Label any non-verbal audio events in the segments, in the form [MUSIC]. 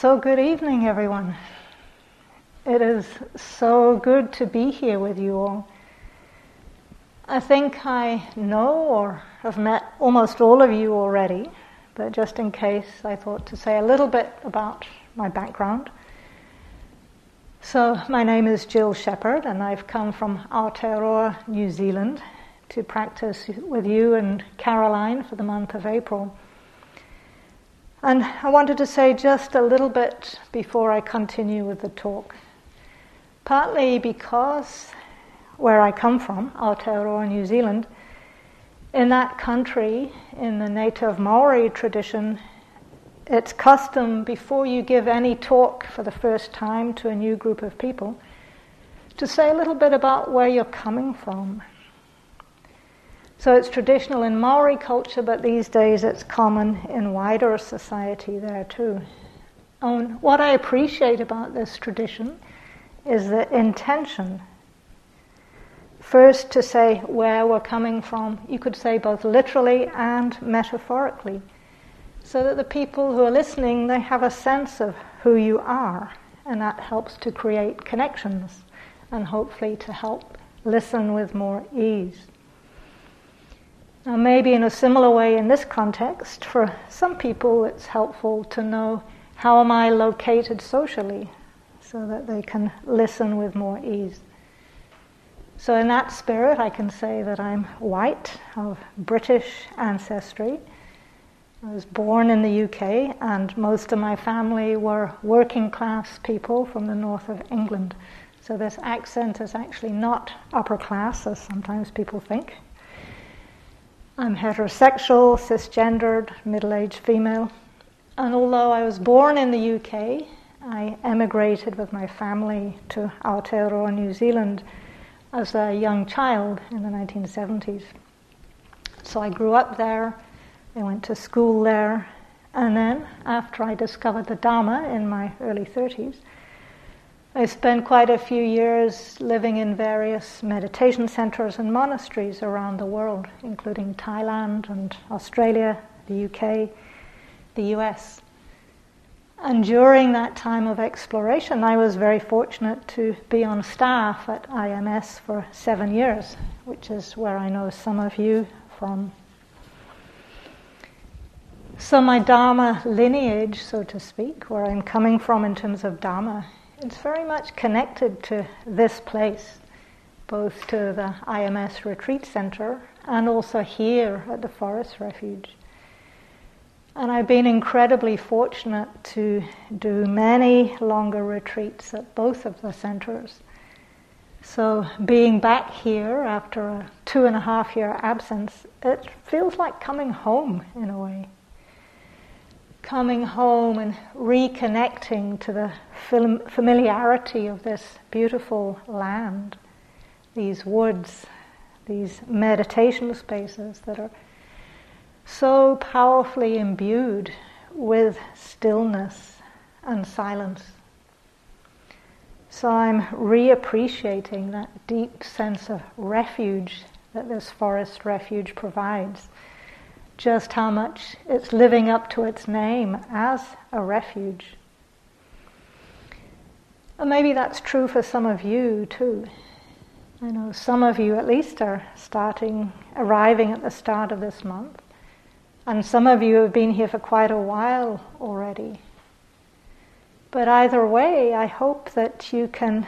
So, good evening, everyone. It is so good to be here with you all. I think I know or have met almost all of you already, but just in case, I thought to say a little bit about my background. So, my name is Jill Shepherd, and I've come from Aotearoa, New Zealand, to practice with you and Caroline for the month of April. And I wanted to say just a little bit before I continue with the talk. Partly because where I come from, Aotearoa, New Zealand, in that country, in the native Maori tradition, it's custom before you give any talk for the first time to a new group of people to say a little bit about where you're coming from so it's traditional in Maori culture, but these days it's common in wider society there too. And what I appreciate about this tradition is the intention. First, to say where we're coming from, you could say both literally and metaphorically, so that the people who are listening they have a sense of who you are, and that helps to create connections and hopefully to help listen with more ease. Now, maybe in a similar way in this context, for some people it's helpful to know how am I located socially so that they can listen with more ease. So, in that spirit, I can say that I'm white, of British ancestry. I was born in the UK, and most of my family were working class people from the north of England. So, this accent is actually not upper class, as sometimes people think. I'm heterosexual, cisgendered, middle aged female. And although I was born in the UK, I emigrated with my family to Aotearoa, New Zealand, as a young child in the 1970s. So I grew up there, I went to school there, and then after I discovered the Dharma in my early 30s, I spent quite a few years living in various meditation centers and monasteries around the world, including Thailand and Australia, the UK, the US. And during that time of exploration, I was very fortunate to be on staff at IMS for seven years, which is where I know some of you from. So, my Dharma lineage, so to speak, where I'm coming from in terms of Dharma, it's very much connected to this place, both to the IMS Retreat Center and also here at the Forest Refuge. And I've been incredibly fortunate to do many longer retreats at both of the centers. So, being back here after a two and a half year absence, it feels like coming home in a way coming home and reconnecting to the familiarity of this beautiful land, these woods, these meditation spaces that are so powerfully imbued with stillness and silence. So I'm reappreciating that deep sense of refuge that this forest refuge provides just how much it's living up to its name as a refuge. And maybe that's true for some of you too. I know some of you at least are starting, arriving at the start of this month. And some of you have been here for quite a while already. But either way, I hope that you can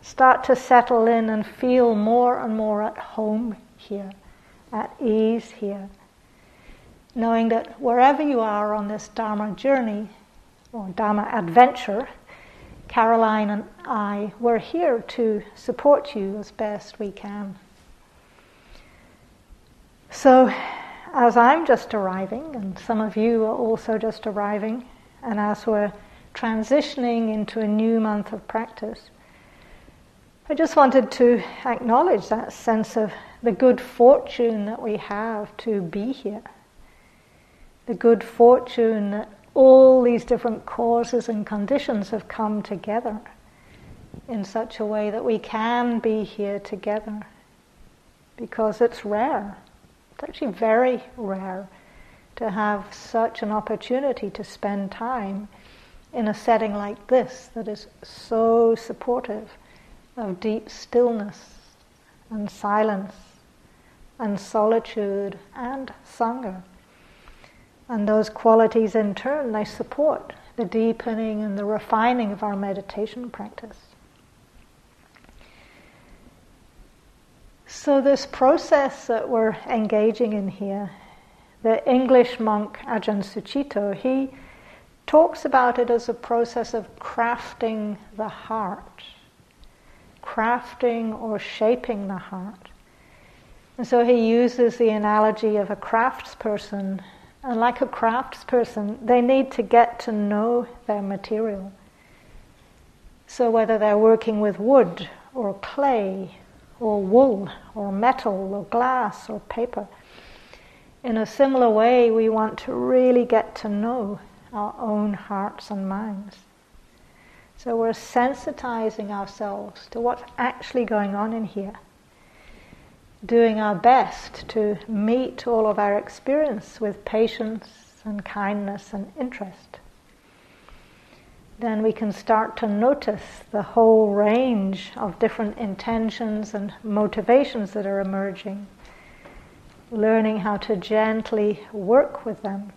start to settle in and feel more and more at home here, at ease here knowing that wherever you are on this Dharma journey or Dharma adventure, Caroline and I, we're here to support you as best we can. So, as I'm just arriving, and some of you are also just arriving, and as we're transitioning into a new month of practice, I just wanted to acknowledge that sense of the good fortune that we have to be here the good fortune that all these different causes and conditions have come together in such a way that we can be here together. Because it's rare. It's actually very rare to have such an opportunity to spend time in a setting like this that is so supportive of deep stillness and silence and solitude and sangha. And those qualities in turn, they support the deepening and the refining of our meditation practice. So, this process that we're engaging in here, the English monk Ajahn Sucitto, he talks about it as a process of crafting the heart, crafting or shaping the heart. And so he uses the analogy of a craftsperson. And like a craftsperson, they need to get to know their material. So whether they're working with wood or clay or wool or metal or glass or paper, in a similar way, we want to really get to know our own hearts and minds. So we're sensitizing ourselves to what's actually going on in here, doing our best to meet all of our experience with patience and kindness and interest. Then we can start to notice the whole range of different intentions and motivations that are emerging, learning how to gently work with them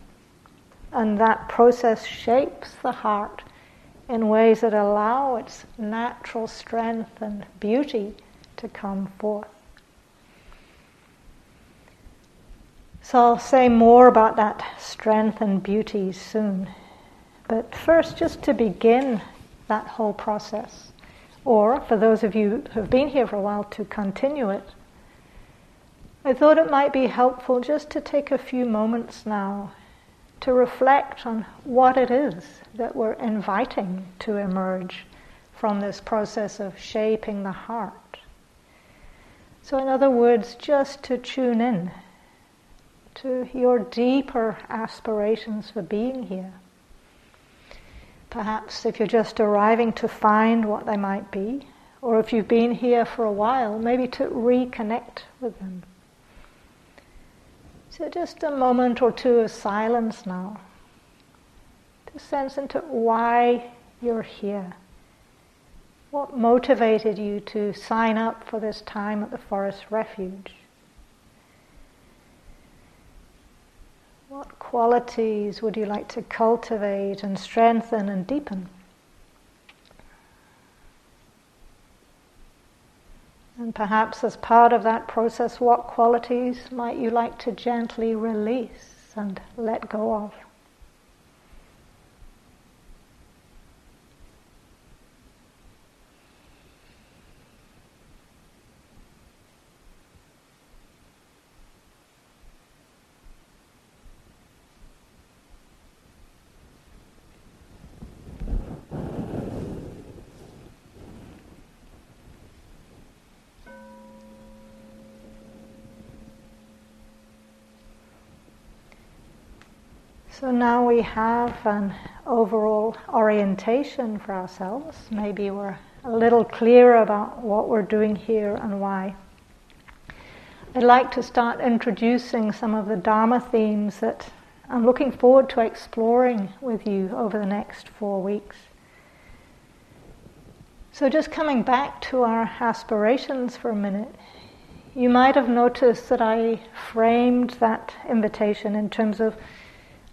and that process shapes the heart in ways that allow its natural strength and beauty to come forth. So I'll say more about that strength and beauty soon. But first, just to begin that whole process, or for those of you who have been here for a while, to continue it, I thought it might be helpful just to take a few moments now to reflect on what it is that we're inviting to emerge from this process of shaping the heart. So, in other words, just to tune in to your deeper aspirations for being here. Perhaps if you're just arriving to find what they might be, or if you've been here for a while, maybe to reconnect with them. So just a moment or two of silence now to sense into why you're here. What motivated you to sign up for this time at the Forest Refuge? What qualities would you like to cultivate and strengthen and deepen? And perhaps as part of that process, what qualities might you like to gently release and let go of? So now we have an overall orientation for ourselves. Maybe we're a little clearer about what we're doing here and why. I'd like to start introducing some of the Dharma themes that I'm looking forward to exploring with you over the next four weeks. So, just coming back to our aspirations for a minute, you might have noticed that I framed that invitation in terms of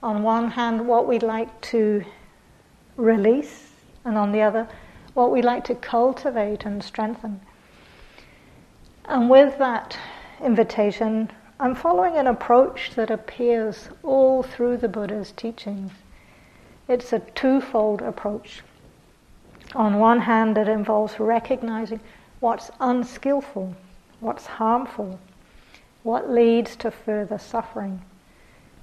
on one hand, what we'd like to release, and on the other, what we'd like to cultivate and strengthen. And with that invitation, I'm following an approach that appears all through the Buddha's teachings. It's a twofold approach. On one hand, it involves recognizing what's unskillful, what's harmful, what leads to further suffering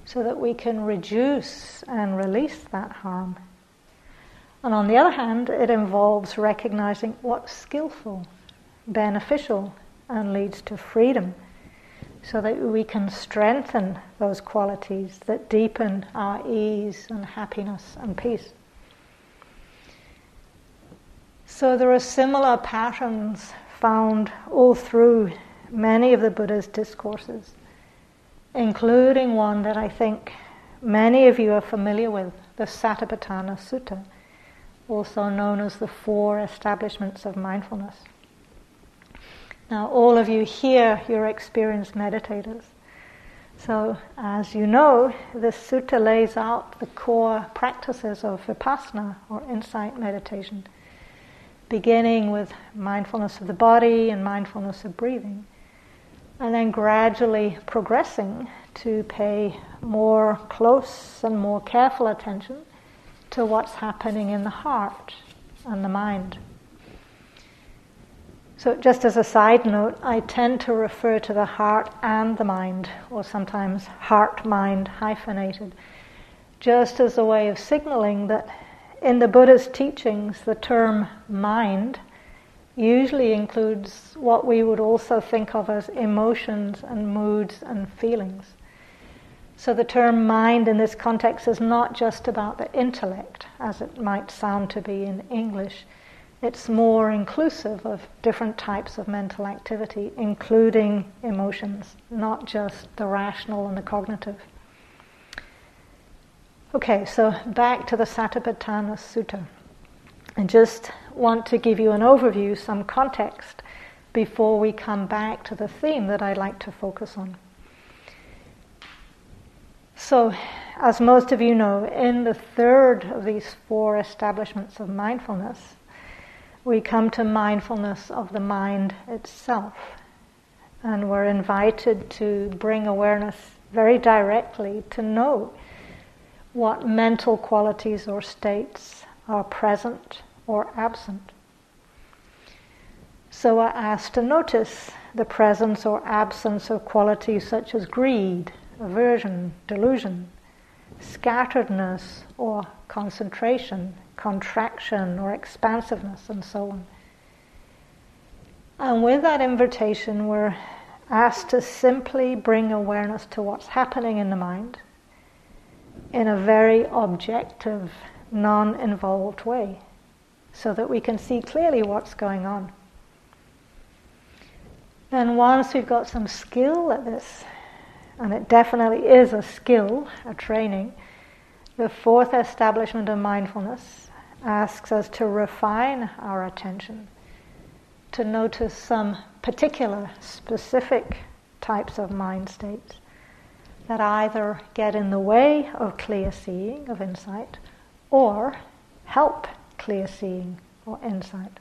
so that we can reduce and release that harm. And on the other hand, it involves recognizing what's skillful, beneficial, and leads to freedom, so that we can strengthen those qualities that deepen our ease and happiness and peace. So there are similar patterns found all through many of the Buddha's discourses including one that I think many of you are familiar with, the Satipatthana Sutta. also known as the four establishments of mindfulness. Now, all of you here, you're experienced meditators. So, as you know, this sutta lays out the core practices of vipassana or insight meditation, beginning with mindfulness of the body and mindfulness of breathing, and then gradually progressing to pay more close and more careful attention to what's happening in the heart and the mind. So, just as a side note, I tend to refer to the heart and the mind, or sometimes heart mind hyphenated, just as a way of signaling that in the Buddha's teachings, the term mind usually includes what we would also think of as emotions and moods and feelings. So the term mind in this context is not just about the intellect, as it might sound to be in English it's more inclusive of different types of mental activity, including emotions, not just the rational and the cognitive. Okay, so back to the Satipatthana Sutta. I just want to give you an overview, some context, before we come back to the theme that I'd like to focus on. So, as most of you know, in the third of these four establishments of mindfulness, we come to mindfulness of the mind itself. And we're invited to bring awareness very directly to know what mental qualities or states are present or absent. So we're asked to notice the presence or absence of qualities such as greed, aversion, delusion, scatteredness or concentration, contraction or expansiveness, and so on. And with that invitation, we're asked to simply bring awareness to what's happening in the mind in a very objective, non involved way so that we can see clearly what's going on. And once we've got some skill at this, and it definitely is a skill, a training, the fourth establishment of mindfulness asks us to refine our attention, to notice some particular, specific types of mind states that either get in the way of clear seeing, of insight, or help clear seeing or insight.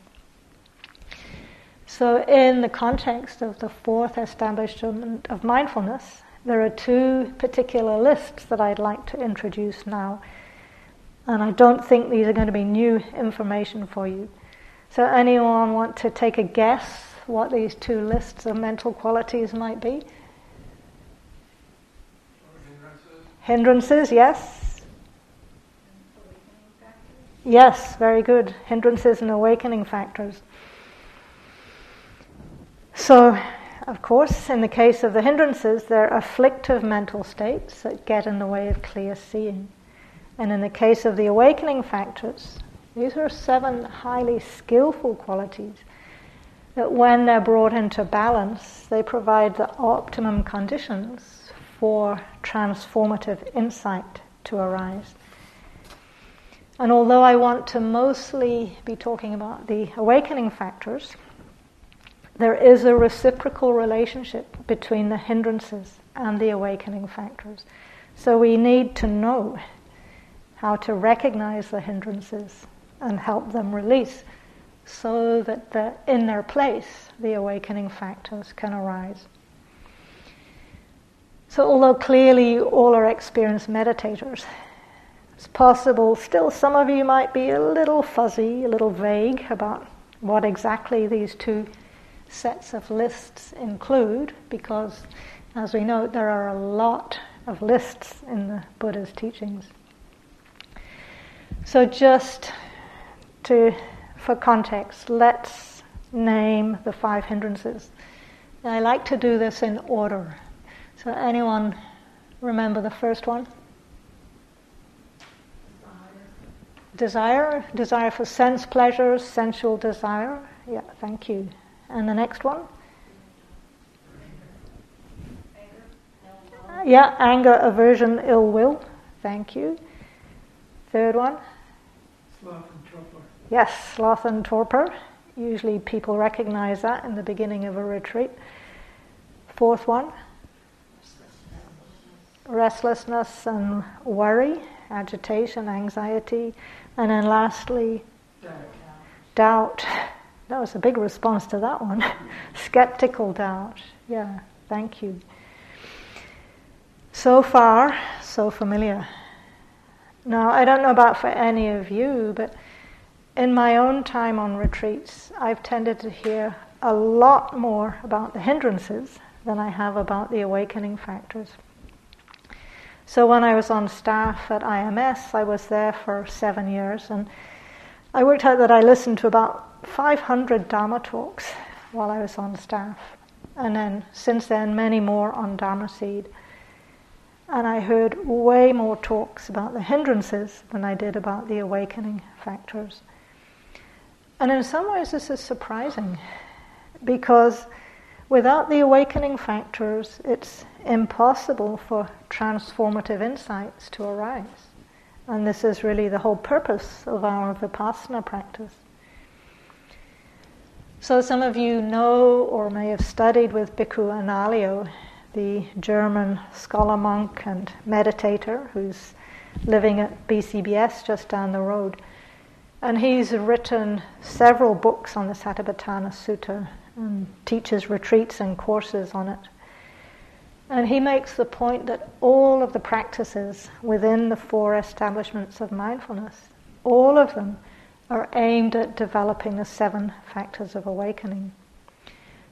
So, in the context of the fourth establishment of mindfulness, there are two particular lists that I'd like to introduce now and I don't think these are going to be new information for you. So, anyone want to take a guess what these two lists of mental qualities might be? Hindrances. Hindrances, yes. Yes, very good. Hindrances and awakening factors. So, of course, in the case of the hindrances, they're afflictive mental states that get in the way of clear seeing. And in the case of the awakening factors, these are seven highly skillful qualities that, when they're brought into balance, they provide the optimum conditions for transformative insight to arise. And although I want to mostly be talking about the awakening factors, there is a reciprocal relationship between the hindrances and the awakening factors. So we need to know how to recognize the hindrances and help them release so that the, in their place the awakening factors can arise. So, although clearly all are experienced meditators, it's possible still some of you might be a little fuzzy, a little vague about what exactly these two sets of lists include, because as we know, there are a lot of lists in the Buddha's teachings. So, just to, for context, let's name the five hindrances. I like to do this in order. So, anyone remember the first one? Desire. Desire for sense pleasures, sensual desire. Yeah, thank you. And the next one? Yeah, anger, aversion, ill will. Thank you. Third one? Sloth and trouble. Yes, sloth and torpor. Usually people recognize that in the beginning of a retreat. Fourth one restlessness and worry, agitation, anxiety. And then lastly, doubt. That was a big response to that one. [LAUGHS] Skeptical doubt. Yeah, thank you. So far, so familiar. Now, I don't know about for any of you, but in my own time on retreats, I've tended to hear a lot more about the hindrances than I have about the awakening factors. So when I was on staff at IMS, I was there for seven years, and I worked out that I listened to about 500 Dharma talks while I was on staff, and then since then, many more on Dharma Seed. And I heard way more talks about the hindrances than I did about the awakening factors. And in some ways, this is surprising because without the awakening factors, it's impossible for transformative insights to arise. And this is really the whole purpose of our Vipassana practice. So, some of you know or may have studied with Bhikkhu Analayo the German scholar monk and meditator who's living at BCBS just down the road. And he's written several books on the Satipatthana Sutta and teaches retreats and courses on it. And he makes the point that all of the practices within the four establishments of mindfulness, all of them are aimed at developing the seven factors of awakening.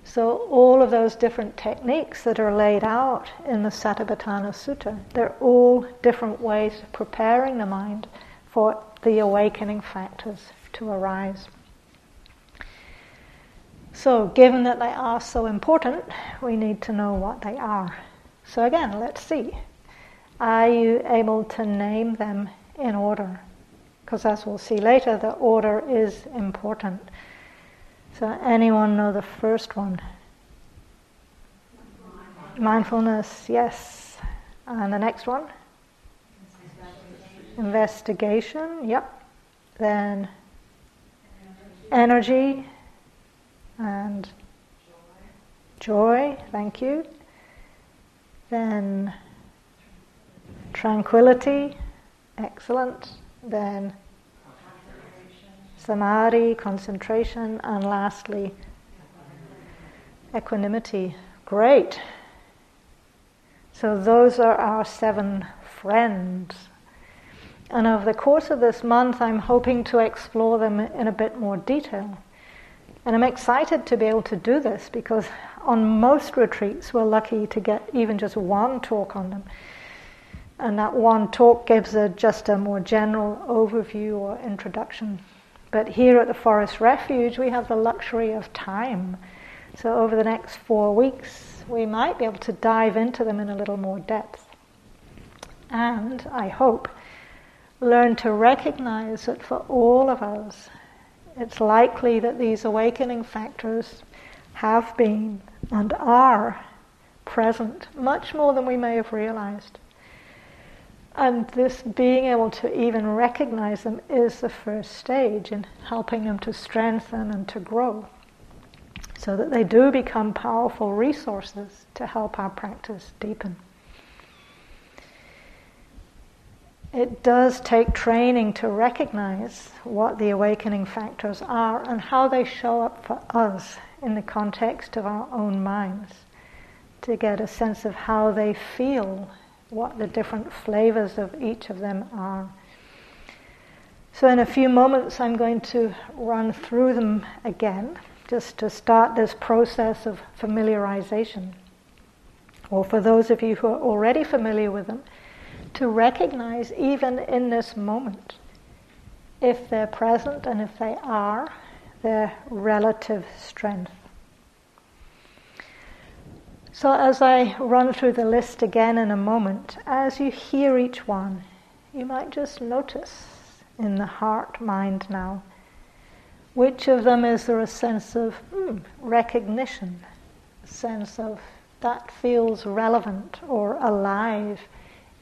So all of those different techniques that are laid out in the Satipatthana Sutta, they're all different ways of preparing the mind for the awakening factors to arise. So, given that they are so important, we need to know what they are. So, again, let's see. Are you able to name them in order? Because, as we'll see later, the order is important. So, anyone know the first one? Mindfulness, yes. And the next one? Investigation, yep. Then energy and joy, thank you. Then tranquility, excellent. Then samadhi, concentration, and lastly, equanimity. Great. So, those are our seven friends. And over the course of this month, I'm hoping to explore them in a bit more detail. And I'm excited to be able to do this because on most retreats, we're lucky to get even just one talk on them. And that one talk gives a, just a more general overview or introduction. But here at the Forest Refuge, we have the luxury of time. So over the next four weeks, we might be able to dive into them in a little more depth. And I hope learn to recognize that for all of us, it's likely that these awakening factors have been and are present much more than we may have realized. And this being able to even recognize them is the first stage in helping them to strengthen and to grow so that they do become powerful resources to help our practice deepen. It does take training to recognize what the awakening factors are and how they show up for us in the context of our own minds, to get a sense of how they feel what the different flavors of each of them are. So, in a few moments, I'm going to run through them again, just to start this process of familiarization. Or for those of you who are already familiar with them, to recognize even in this moment if they're present and if they are, their relative strength. So, as I run through the list again in a moment, as you hear each one, you might just notice in the heart mind now which of them is there a sense of hmm, recognition, a sense of that feels relevant or alive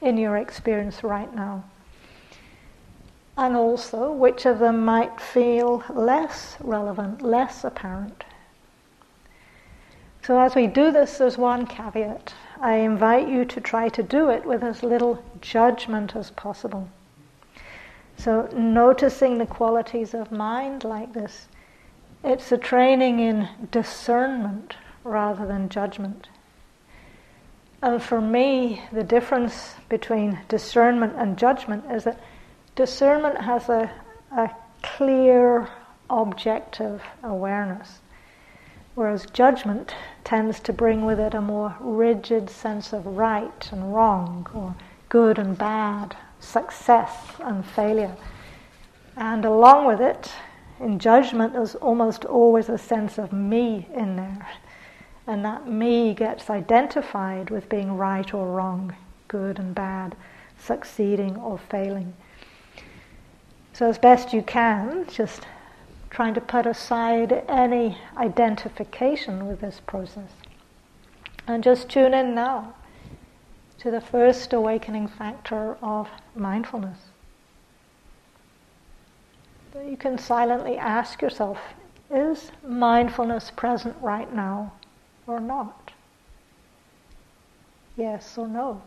in your experience right now. and also which of them might feel less relevant, less apparent. So, as we do this, there's one caveat. I invite you to try to do it with as little judgment as possible. So, noticing the qualities of mind like this, it's a training in discernment rather than judgment. And for me, the difference between discernment and judgment is that discernment has a, a clear, objective awareness, whereas judgment tends to bring with it a more rigid sense of right and wrong, or good and bad, success and failure. And along with it, in judgment, there's almost always a sense of me in there. And that me gets identified with being right or wrong, good and bad, succeeding or failing. So, as best you can, just trying to put aside any identification with this process. And just tune in now to the first awakening factor of mindfulness. You can silently ask yourself is mindfulness present right now or not? Yes or no?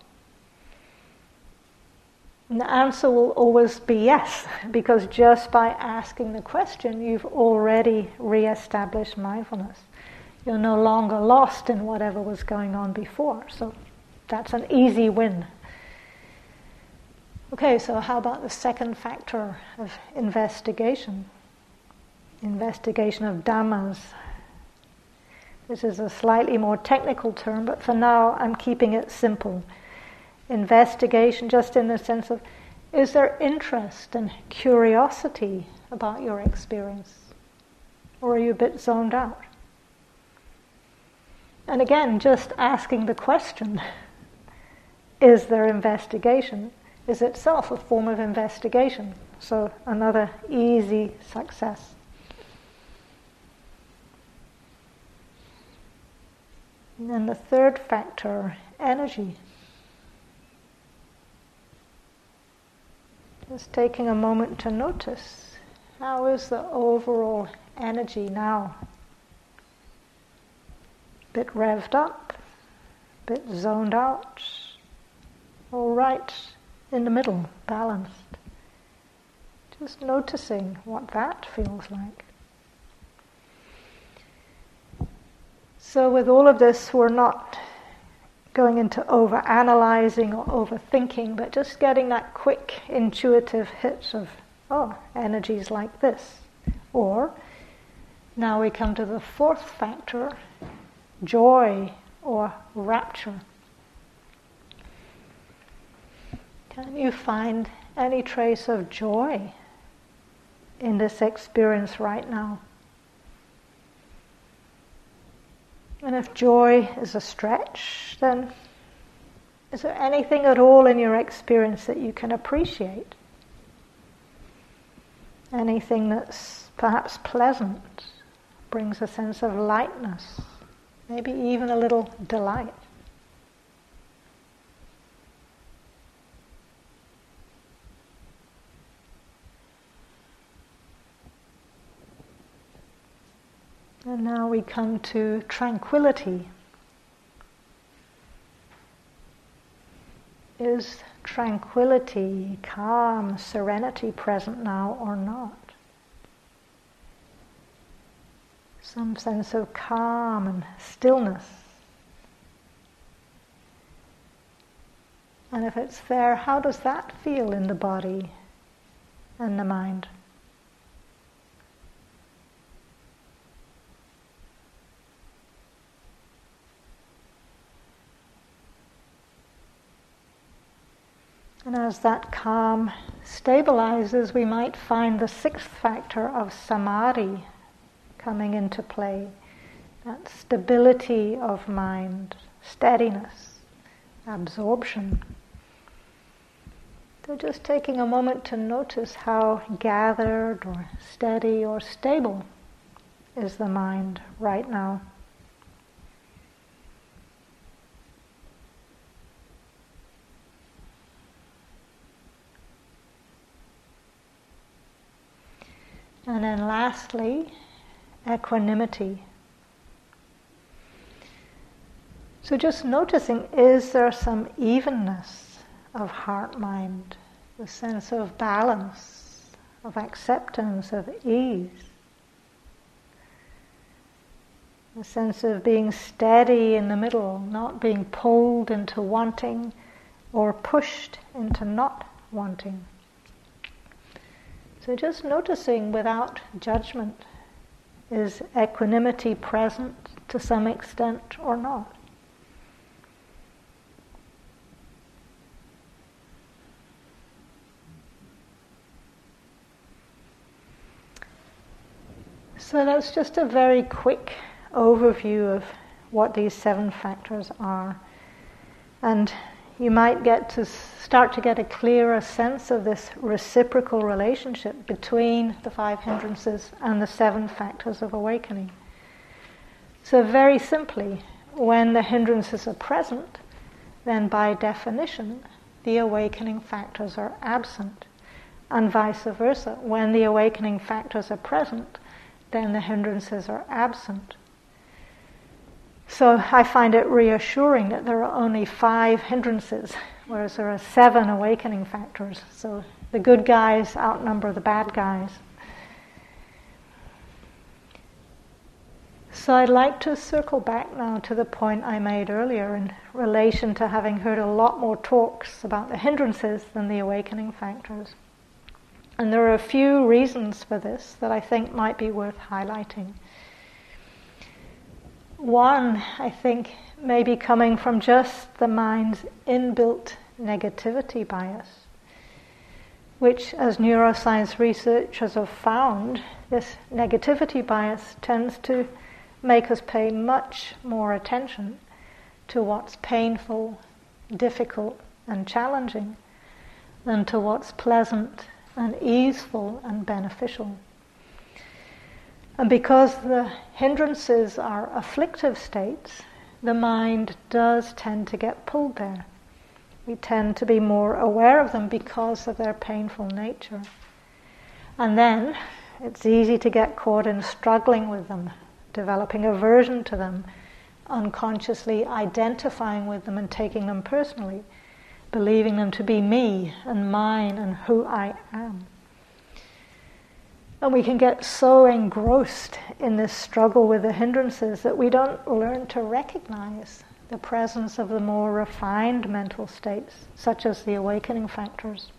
And the answer will always be yes, [LAUGHS] because just by asking the question, you've already re established mindfulness. You're no longer lost in whatever was going on before. So that's an easy win. Okay, so how about the second factor of investigation? Investigation of Dhammas. This is a slightly more technical term, but for now I'm keeping it simple investigation just in the sense of is there interest and curiosity about your experience? Or are you a bit zoned out? And again, just asking the question, [LAUGHS] is there investigation, is itself a form of investigation. So another easy success. And the third factor, energy. Just taking a moment to notice how is the overall energy now? Bit revved up, bit zoned out, all right in the middle, balanced. Just noticing what that feels like. So, with all of this, we're not going into over analyzing or overthinking, but just getting that quick intuitive hit of, oh, energies like this. Or now we come to the fourth factor joy or rapture. Can you find any trace of joy in this experience right now? And if joy is a stretch, then is there anything at all in your experience that you can appreciate? Anything that's perhaps pleasant, brings a sense of lightness, maybe even a little delight. And now we come to tranquility. Is tranquility, calm, serenity present now or not? Some sense of calm and stillness. And if it's there, how does that feel in the body and the mind? And as that calm stabilizes, we might find the sixth factor of samadhi coming into play that stability of mind, steadiness, absorption. So, just taking a moment to notice how gathered or steady or stable is the mind right now. And then lastly, equanimity. So just noticing is there some evenness of heart mind, the sense of balance, of acceptance, of ease, the sense of being steady in the middle, not being pulled into wanting or pushed into not wanting. So just noticing without judgment is equanimity present to some extent or not? So that's just a very quick overview of what these seven factors are. And you might get to start to get a clearer sense of this reciprocal relationship between the five hindrances and the seven factors of awakening. So, very simply, when the hindrances are present, then by definition, the awakening factors are absent. And vice versa, when the awakening factors are present, then the hindrances are absent. So I find it reassuring that there are only five hindrances, whereas there are seven awakening factors. So the good guys outnumber the bad guys. So I'd like to circle back now to the point I made earlier in relation to having heard a lot more talks about the hindrances than the awakening factors. And there are a few reasons for this that I think might be worth highlighting. One, I think, may be coming from just the mind's inbuilt negativity bias, which, as neuroscience researchers have found, this negativity bias tends to make us pay much more attention to what's painful, difficult, and challenging than to what's pleasant and easeful and beneficial. And because the hindrances are afflictive states, the mind does tend to get pulled there. We tend to be more aware of them because of their painful nature. And then it's easy to get caught in struggling with them, developing aversion to them, unconsciously identifying with them and taking them personally believing them to be me and mine and who I am. And we can get so engrossed in this struggle with the hindrances that we don't learn to recognize the presence of the more refined mental states, such as the awakening factors.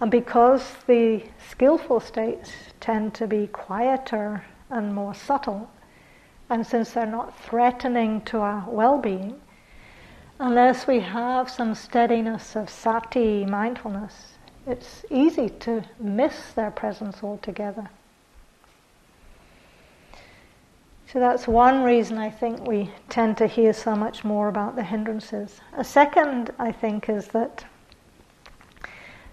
And because the skillful states tend to be quieter and more subtle, and since they're not threatening to our well being, unless we have some steadiness of sati mindfulness, it's easy to miss their presence altogether. So that's one reason I think we tend to hear so much more about the hindrances. A second, I think, is that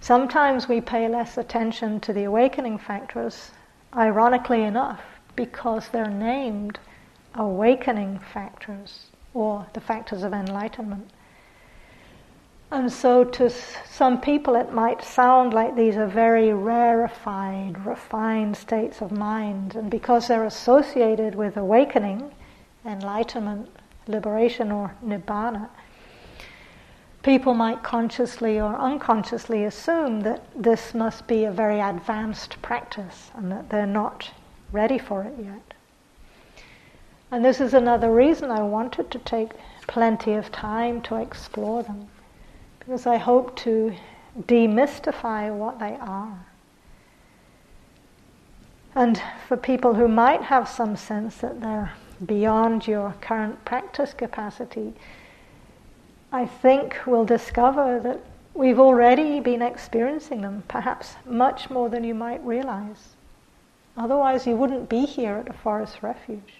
sometimes we pay less attention to the awakening factors, ironically enough, because they're named awakening factors or the factors of enlightenment. And so, to some people, it might sound like these are very rarefied, refined states of mind. And because they're associated with awakening, enlightenment, liberation, or nibbana, people might consciously or unconsciously assume that this must be a very advanced practice and that they're not ready for it yet. And this is another reason I wanted to take plenty of time to explore them, because I hope to demystify what they are. And for people who might have some sense that they're beyond your current practice capacity, I think we'll discover that we've already been experiencing them, perhaps much more than you might realize. Otherwise, you wouldn't be here at a forest refuge.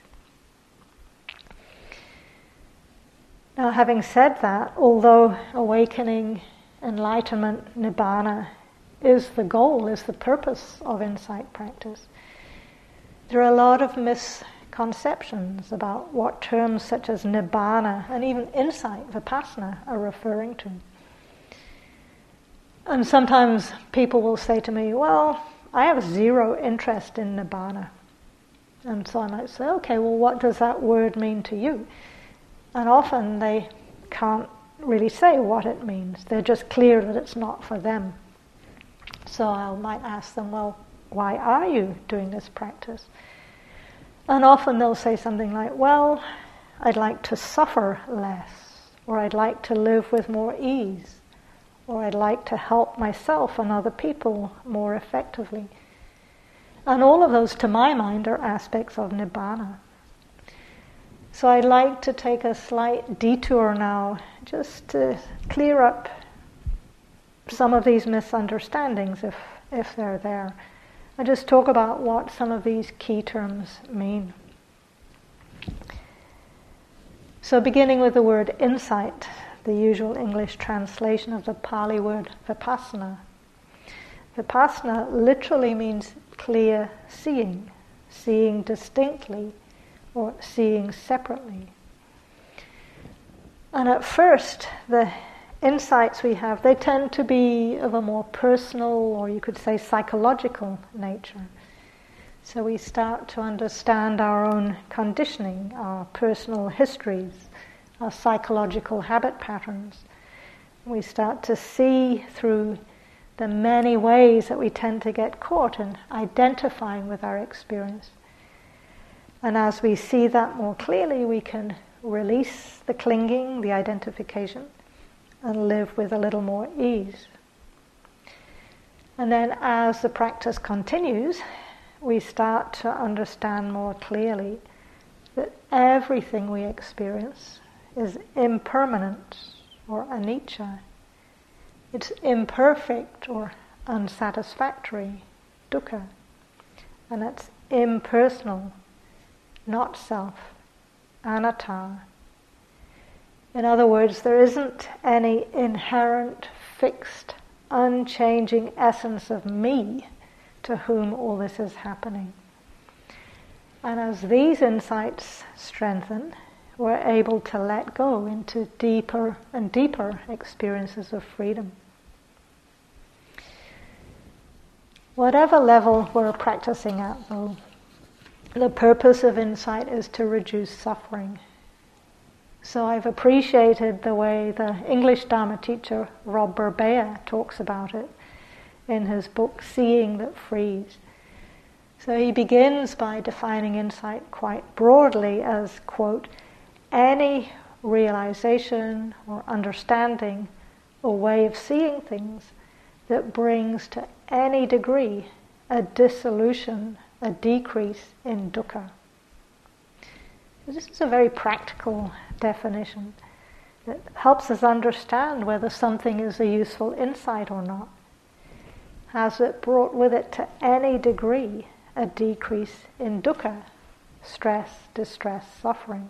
Now, having said that, although awakening, enlightenment, nibbana is the goal, is the purpose of insight practice, there are a lot of misconceptions about what terms such as nibbana and even insight, vipassana, are referring to. And sometimes people will say to me, well, I have zero interest in nibbana. And so I might say, okay, well, what does that word mean to you? And often they can't really say what it means. They're just clear that it's not for them. So I might ask them, well, why are you doing this practice? And often they'll say something like, well, I'd like to suffer less, or I'd like to live with more ease, or I'd like to help myself and other people more effectively. And all of those, to my mind, are aspects of Nibbana. So I'd like to take a slight detour now just to clear up some of these misunderstandings if, if they're there and just talk about what some of these key terms mean. So, beginning with the word insight, the usual English translation of the Pali word vipassana. Vipassana literally means clear seeing, seeing distinctly, or seeing separately. And at first, the insights we have, they tend to be of a more personal or you could say psychological nature. So we start to understand our own conditioning, our personal histories, our psychological habit patterns. We start to see through the many ways that we tend to get caught in identifying with our experience. And as we see that more clearly, we can release the clinging, the identification, and live with a little more ease. And then as the practice continues, we start to understand more clearly that everything we experience is impermanent or anicca. It's imperfect or unsatisfactory, dukkha. And it's impersonal, not self, anatta, in other words, there isn't any inherent, fixed, unchanging essence of me to whom all this is happening. And as these insights strengthen, we're able to let go into deeper and deeper experiences of freedom. Whatever level we're practicing at, though, the purpose of insight is to reduce suffering so I've appreciated the way the English Dharma teacher Rob Burbea talks about it in his book Seeing That Frees. So he begins by defining insight quite broadly as, quote, any realization or understanding or way of seeing things that brings to any degree a dissolution, a decrease in dukkha. This is a very practical definition that helps us understand whether something is a useful insight or not. Has it brought with it to any degree a decrease in dukkha, stress, distress, suffering?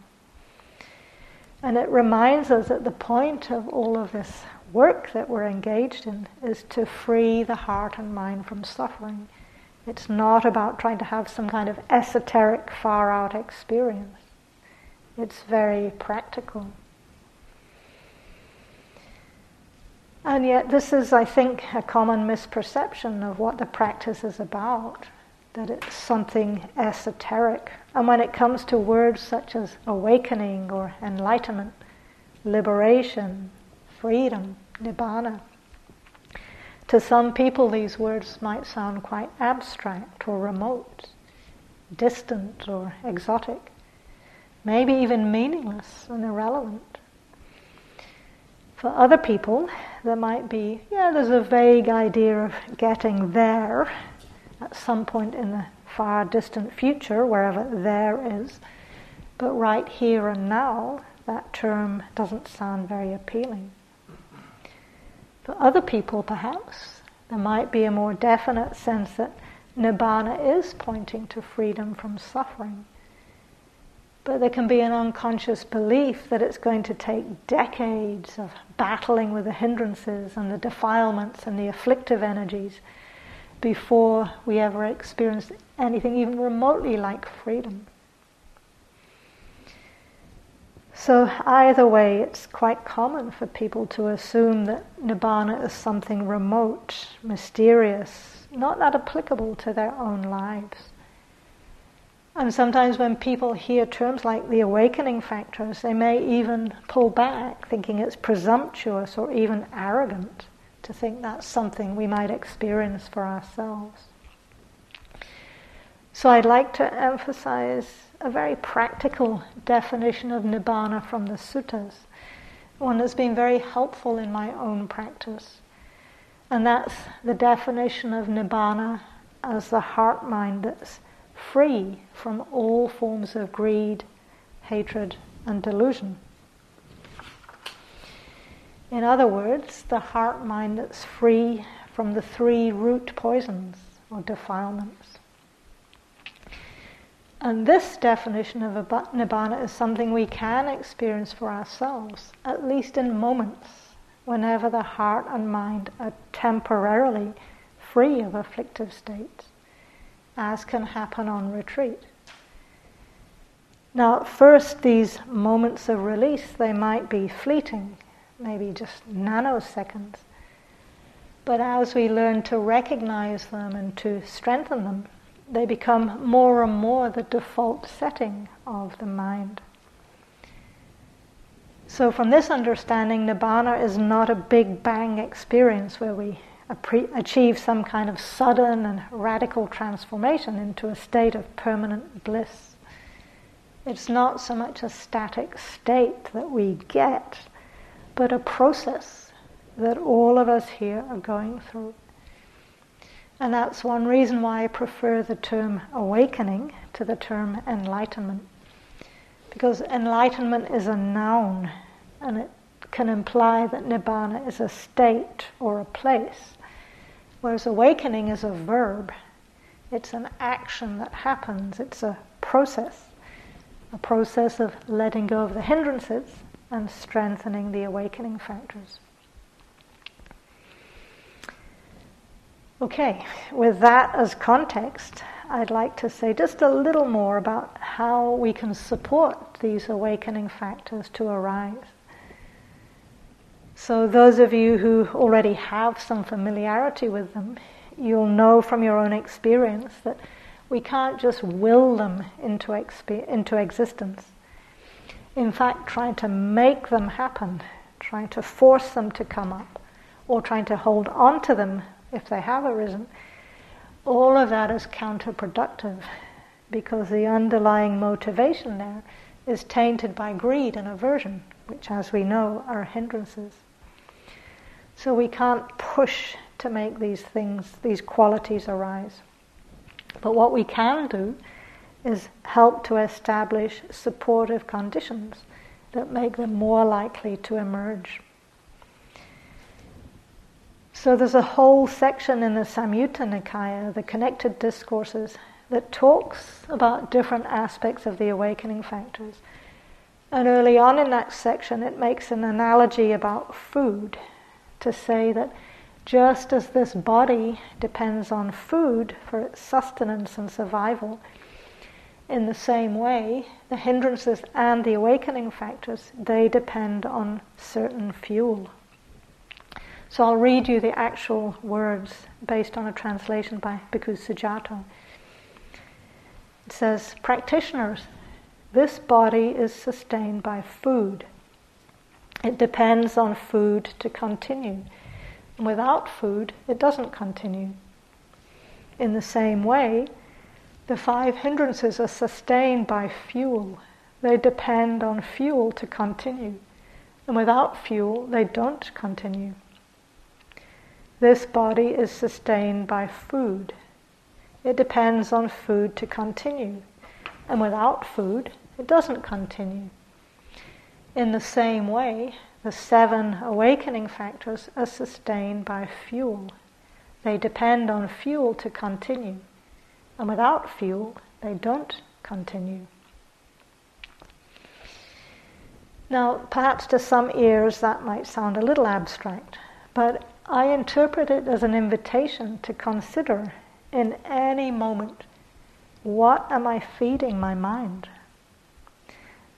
And it reminds us that the point of all of this work that we're engaged in is to free the heart and mind from suffering. It's not about trying to have some kind of esoteric, far out experience. It's very practical. And yet, this is, I think, a common misperception of what the practice is about that it's something esoteric. And when it comes to words such as awakening or enlightenment, liberation, freedom, nibbana, to some people these words might sound quite abstract or remote, distant or exotic maybe even meaningless and irrelevant. For other people, there might be, yeah, there's a vague idea of getting there at some point in the far distant future, wherever there is. But right here and now, that term doesn't sound very appealing. For other people, perhaps, there might be a more definite sense that nibbana is pointing to freedom from suffering but there can be an unconscious belief that it's going to take decades of battling with the hindrances and the defilements and the afflictive energies before we ever experience anything even remotely like freedom. So, either way, it's quite common for people to assume that Nibbana is something remote, mysterious, not that applicable to their own lives. And sometimes when people hear terms like the awakening factors, they may even pull back, thinking it's presumptuous or even arrogant to think that's something we might experience for ourselves. So I'd like to emphasize a very practical definition of nibbana from the suttas, one that's been very helpful in my own practice. And that's the definition of nibbana as the heart mind that's free from all forms of greed, hatred, and delusion. In other words, the heart mind that's free from the three root poisons or defilements. And this definition of nibbana is something we can experience for ourselves, at least in moments, whenever the heart and mind are temporarily free of afflictive states, as can happen on retreat. Now, at first, these moments of release, they might be fleeting, maybe just nanoseconds. But as we learn to recognize them and to strengthen them, they become more and more the default setting of the mind. So, from this understanding, Nibbana is not a big bang experience where we achieve some kind of sudden and radical transformation into a state of permanent bliss. It's not so much a static state that we get, but a process that all of us here are going through. And that's one reason why I prefer the term awakening to the term enlightenment. Because enlightenment is a noun and it can imply that nibbana is a state or a place, whereas awakening is a verb. It's an action that happens, it's a process, a process of letting go of the hindrances and strengthening the awakening factors. Okay, with that as context, I'd like to say just a little more about how we can support these awakening factors to arise. So, those of you who already have some familiarity with them, you'll know from your own experience that we can't just will them into, into existence. In fact, trying to make them happen, trying to force them to come up, or trying to hold on to them if they have arisen, all of that is counterproductive because the underlying motivation there is tainted by greed and aversion, which, as we know, are hindrances. So we can't push to make these things, these qualities arise. But what we can do is help to establish supportive conditions that make them more likely to emerge. So there's a whole section in the Samyutta Nikaya, the connected discourses, that talks about different aspects of the awakening factors. And early on in that section, it makes an analogy about food to say that just as this body depends on food for its sustenance and survival, in the same way, the hindrances and the awakening factors, they depend on certain fuel. So I'll read you the actual words based on a translation by Bhikkhu Sujato. It says, Practitioners, this body is sustained by food. It depends on food to continue. Without food, it doesn't continue. In the same way, the five hindrances are sustained by fuel. They depend on fuel to continue. And without fuel, they don't continue. This body is sustained by food. It depends on food to continue. And without food, it doesn't continue. In the same way, the seven awakening factors are sustained by fuel. They depend on fuel to continue. And without fuel, they don't continue. Now, perhaps to some ears that might sound a little abstract, but I interpret it as an invitation to consider in any moment what am I feeding my mind?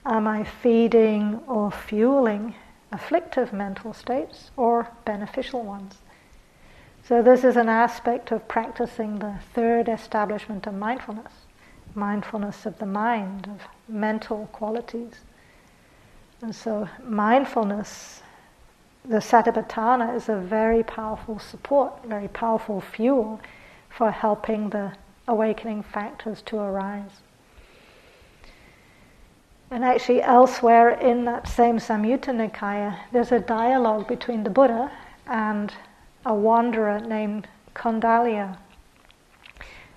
Am I feeding or fueling afflictive mental states or beneficial ones? So, this is an aspect of practicing the third establishment of mindfulness mindfulness of the mind, of mental qualities. And so, mindfulness, the satipatthana, is a very powerful support, very powerful fuel for helping the awakening factors to arise. And actually, elsewhere in that same Samyutta Nikaya, there's a dialogue between the Buddha and a wanderer named Kundaliya.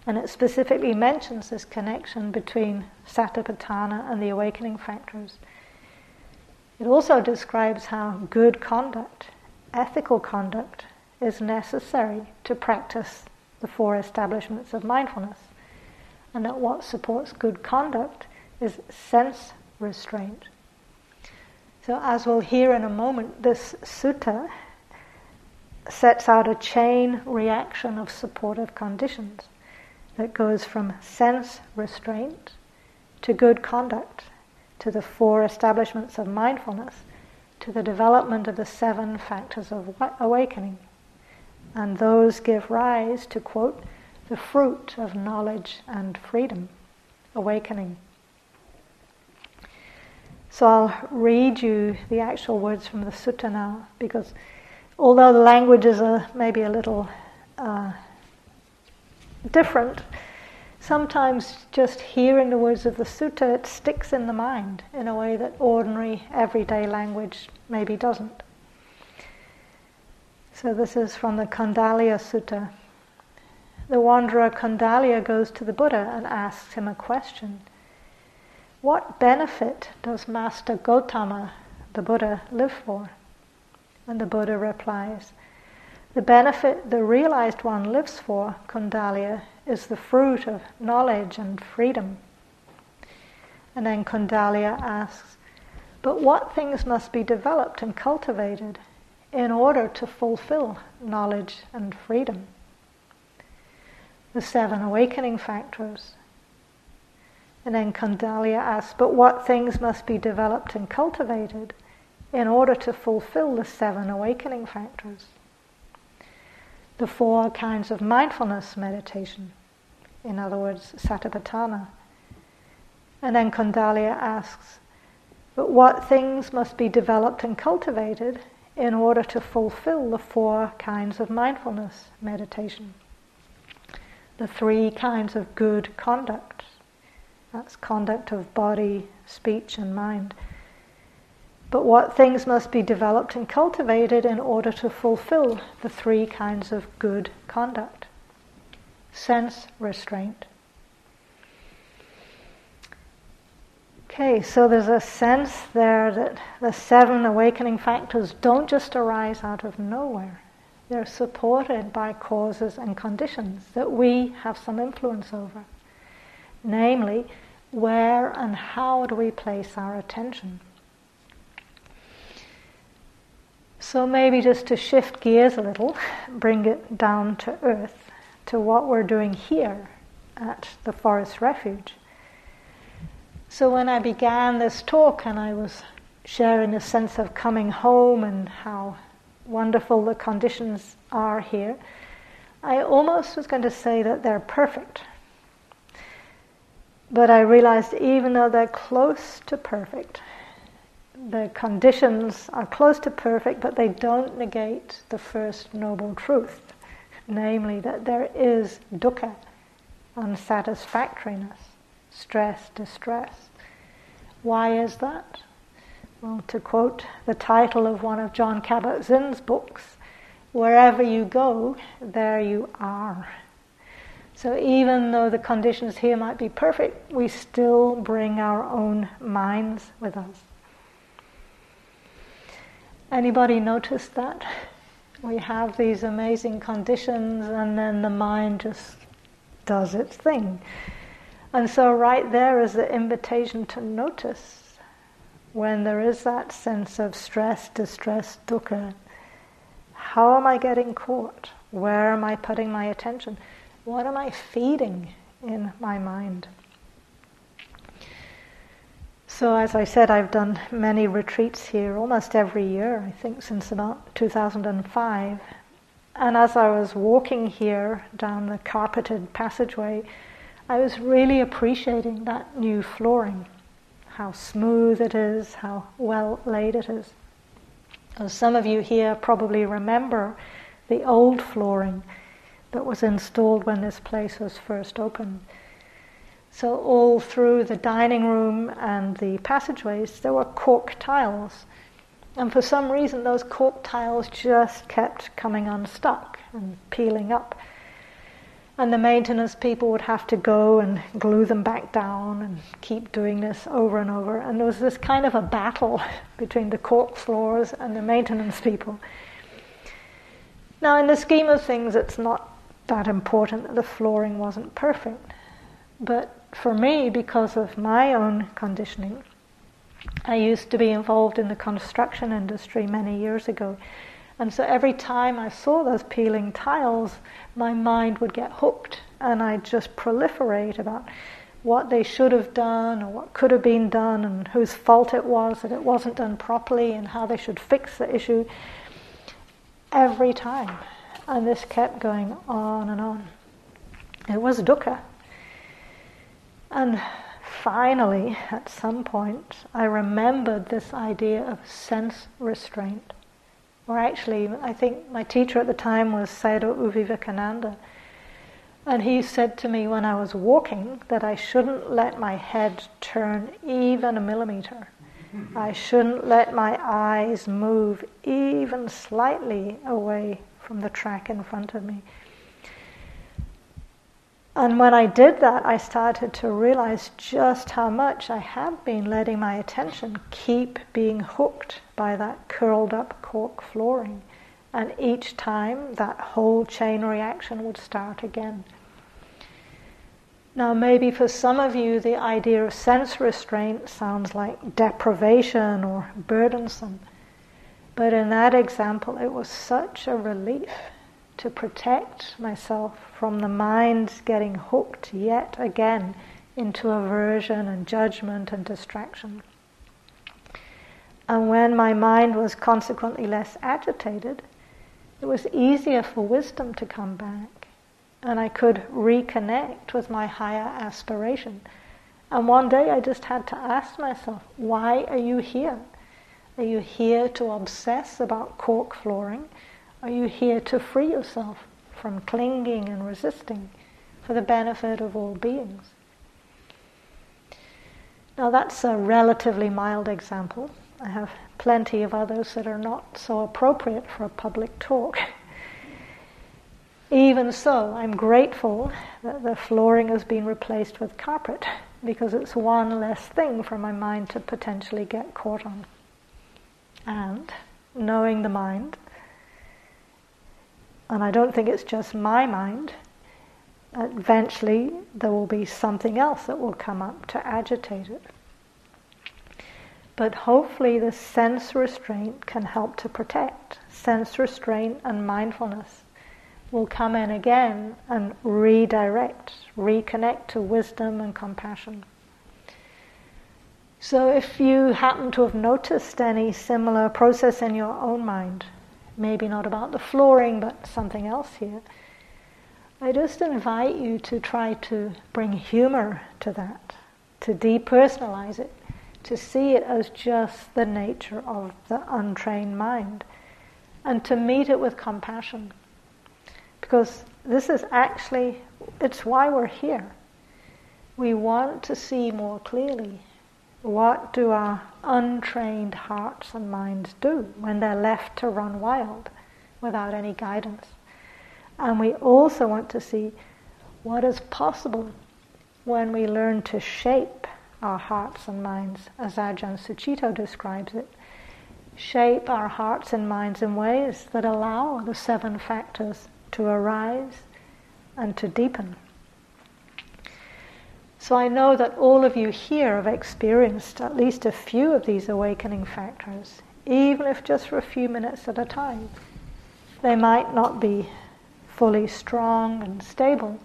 And it specifically mentions this connection between satipatthana and the awakening factors. It also describes how good conduct, ethical conduct, is necessary to practice the four establishments of mindfulness. And that what supports good conduct is sense restraint. So, as we'll hear in a moment, this sutta sets out a chain reaction of supportive conditions that goes from sense restraint to good conduct, to the four establishments of mindfulness, to the development of the seven factors of awakening. And those give rise to, quote, the fruit of knowledge and freedom, awakening. So I'll read you the actual words from the sutta now, because although the languages are maybe a little uh, different, sometimes just hearing the words of the sutta, it sticks in the mind in a way that ordinary, everyday language maybe doesn't. So this is from the Kundaliya Sutta. The wanderer Kundaliya goes to the Buddha and asks him a question. What benefit does Master Gotama, the Buddha, live for? And the Buddha replies, The benefit the realized one lives for, Kundaliya, is the fruit of knowledge and freedom. And then Kundaliya asks, But what things must be developed and cultivated in order to fulfill knowledge and freedom? The seven awakening factors. And then Kundaliya asks, But what things must be developed and cultivated in order to fulfill the seven awakening factors. The four kinds of mindfulness meditation, in other words, satipatthana. And then Kundaliya asks, but what things must be developed and cultivated in order to fulfill the four kinds of mindfulness meditation? The three kinds of good conduct. That's conduct of body, speech, and mind but what things must be developed and cultivated in order to fulfill the three kinds of good conduct sense restraint. Okay, so there's a sense there that the seven awakening factors don't just arise out of nowhere. They're supported by causes and conditions that we have some influence over. Namely, where and how do we place our attention? So maybe just to shift gears a little, bring it down to earth, to what we're doing here at the Forest Refuge. So when I began this talk and I was sharing a sense of coming home and how wonderful the conditions are here, I almost was going to say that they're perfect. But I realized even though they're close to perfect, the conditions are close to perfect, but they don't negate the first noble truth, namely that there is dukkha, unsatisfactoriness, stress, distress. Why is that? Well, to quote the title of one of John Kabat-Zinn's books, wherever you go, there you are. So even though the conditions here might be perfect, we still bring our own minds with us. Anybody notice that? We have these amazing conditions and then the mind just does its thing. And so, right there is the invitation to notice when there is that sense of stress, distress, dukkha. How am I getting caught? Where am I putting my attention? What am I feeding in my mind? So, as I said, I've done many retreats here almost every year, I think, since about 2005. And as I was walking here down the carpeted passageway, I was really appreciating that new flooring, how smooth it is, how well laid it is. As some of you here probably remember the old flooring that was installed when this place was first opened. So, all through the dining room and the passageways, there were cork tiles. And for some reason, those cork tiles just kept coming unstuck and peeling up. And the maintenance people would have to go and glue them back down and keep doing this over and over. And there was this kind of a battle [LAUGHS] between the cork floors and the maintenance people. Now, in the scheme of things, it's not that important that the flooring wasn't perfect. But for me, because of my own conditioning, I used to be involved in the construction industry many years ago. And so every time I saw those peeling tiles, my mind would get hooked and I'd just proliferate about what they should have done or what could have been done and whose fault it was that it wasn't done properly and how they should fix the issue every time. And this kept going on and on. It was dukkha. And finally, at some point, I remembered this idea of sense restraint. Or actually, I think my teacher at the time was Sayadaw U Vivekananda. And he said to me when I was walking that I shouldn't let my head turn even a millimeter. I shouldn't let my eyes move even slightly away from the track in front of me. And when I did that, I started to realize just how much I had been letting my attention keep being hooked by that curled up cork flooring. And each time, that whole chain reaction would start again. Now, maybe for some of you, the idea of sense restraint sounds like deprivation or burdensome. But in that example, it was such a relief to protect myself from the mind getting hooked yet again into aversion and judgment and distraction. And when my mind was consequently less agitated, it was easier for wisdom to come back. And I could reconnect with my higher aspiration. And one day I just had to ask myself, why are you here? Are you here to obsess about cork flooring? Are you here to free yourself from clinging and resisting for the benefit of all beings? Now, that's a relatively mild example. I have plenty of others that are not so appropriate for a public talk. Even so, I'm grateful that the flooring has been replaced with carpet because it's one less thing for my mind to potentially get caught on. And knowing the mind, and I don't think it's just my mind. Eventually, there will be something else that will come up to agitate it. But hopefully, the sense restraint can help to protect. Sense restraint and mindfulness will come in again and redirect, reconnect to wisdom and compassion. So, if you happen to have noticed any similar process in your own mind, maybe not about the flooring, but something else here. I just invite you to try to bring humor to that, to depersonalize it, to see it as just the nature of the untrained mind, and to meet it with compassion. Because this is actually, it's why we're here. We want to see more clearly what do our untrained hearts and minds do when they're left to run wild without any guidance? And we also want to see what is possible when we learn to shape our hearts and minds, as Ajahn Sucitto describes it. Shape our hearts and minds in ways that allow the seven factors to arise and to deepen. So I know that all of you here have experienced at least a few of these awakening factors, even if just for a few minutes at a time. They might not be fully strong and stable.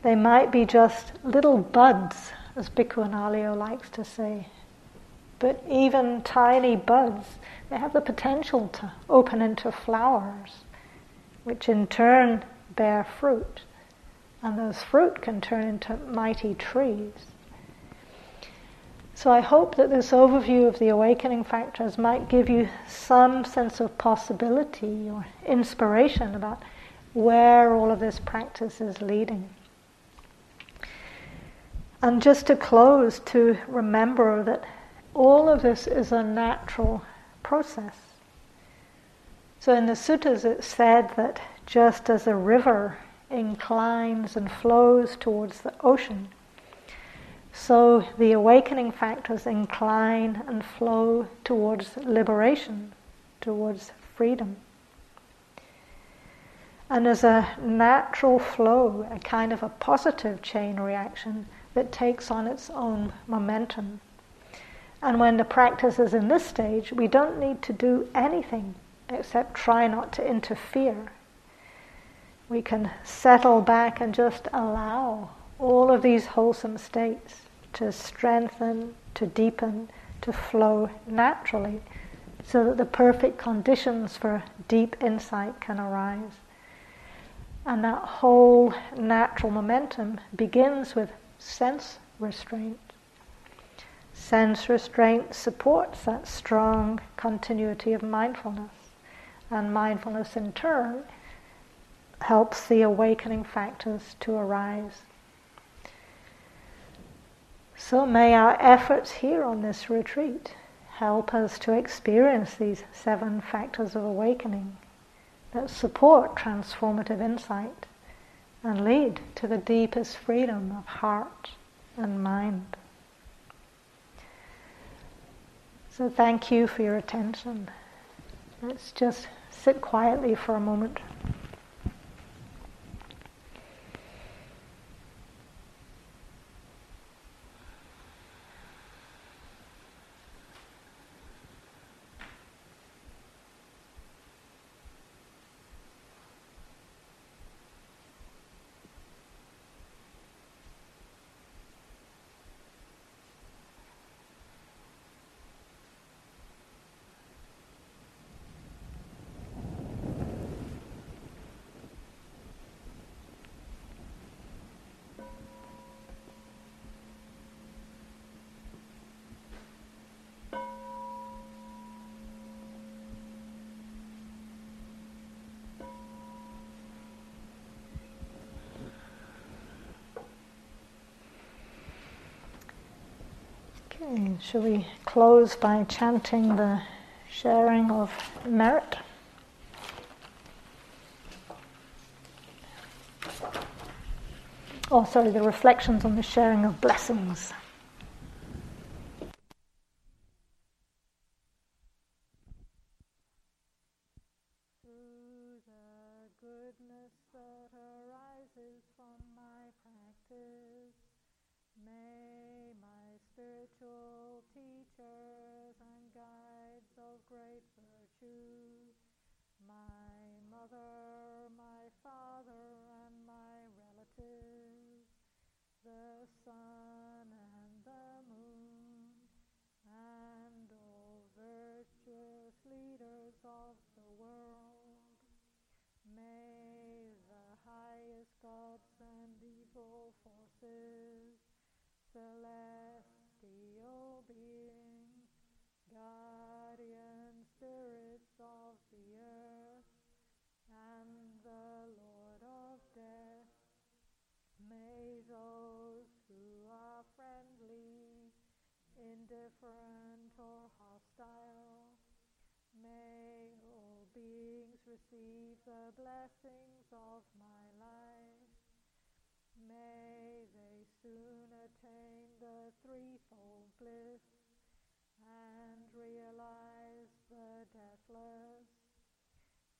They might be just little buds as Bhikkhu Analayo likes to say. But even tiny buds, they have the potential to open into flowers, which in turn bear fruit. And those fruit can turn into mighty trees. So I hope that this overview of the awakening factors might give you some sense of possibility or inspiration about where all of this practice is leading. And just to close, to remember that all of this is a natural process. So in the suttas it said that just as a river inclines and flows towards the ocean, so the awakening factors incline and flow towards liberation, towards freedom. And as a natural flow, a kind of a positive chain reaction that takes on its own momentum. And when the practice is in this stage, we don't need to do anything except try not to interfere. We can settle back and just allow all of these wholesome states to strengthen, to deepen, to flow naturally, so that the perfect conditions for deep insight can arise. And that whole natural momentum begins with sense restraint. Sense restraint supports that strong continuity of mindfulness, and mindfulness in turn helps the awakening factors to arise. So may our efforts here on this retreat help us to experience these seven factors of awakening that support transformative insight and lead to the deepest freedom of heart and mind. So thank you for your attention. Let's just sit quietly for a moment. Shall we close by chanting the sharing of merit? Oh, sorry, the reflections on the sharing of blessings. Blessings of my life. May they soon attain the threefold bliss and realize the deathless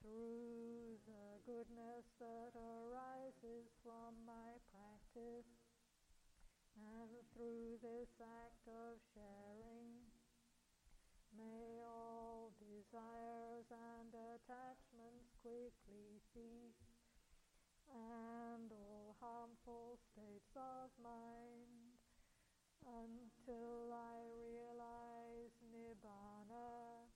through the goodness that arises from my practice and through this act of sharing, may all desires and attachments quickly cease, and all harmful states of mind until I realize Nibbana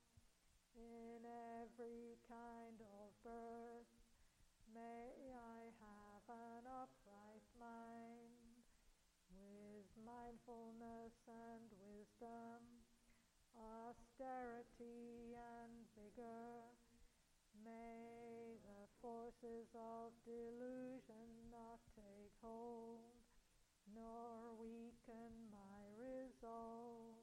in every kind of birth. May I have an upright mind with mindfulness and wisdom, austerity and vigor. Forces of delusion not take hold nor weaken my resolve.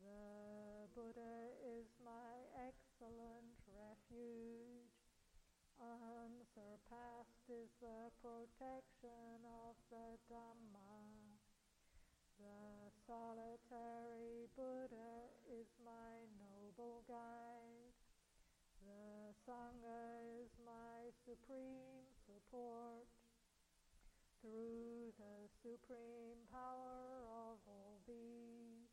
The Buddha is my excellent refuge. Unsurpassed is the protection of the Dhamma. The solitary Buddha is my noble guide. The Sangha is supreme support through the supreme power of all these.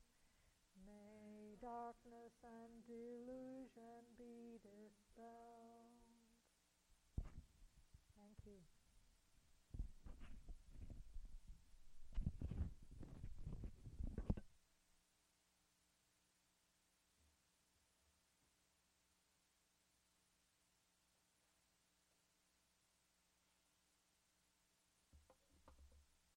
May darkness and delusion be dispelled.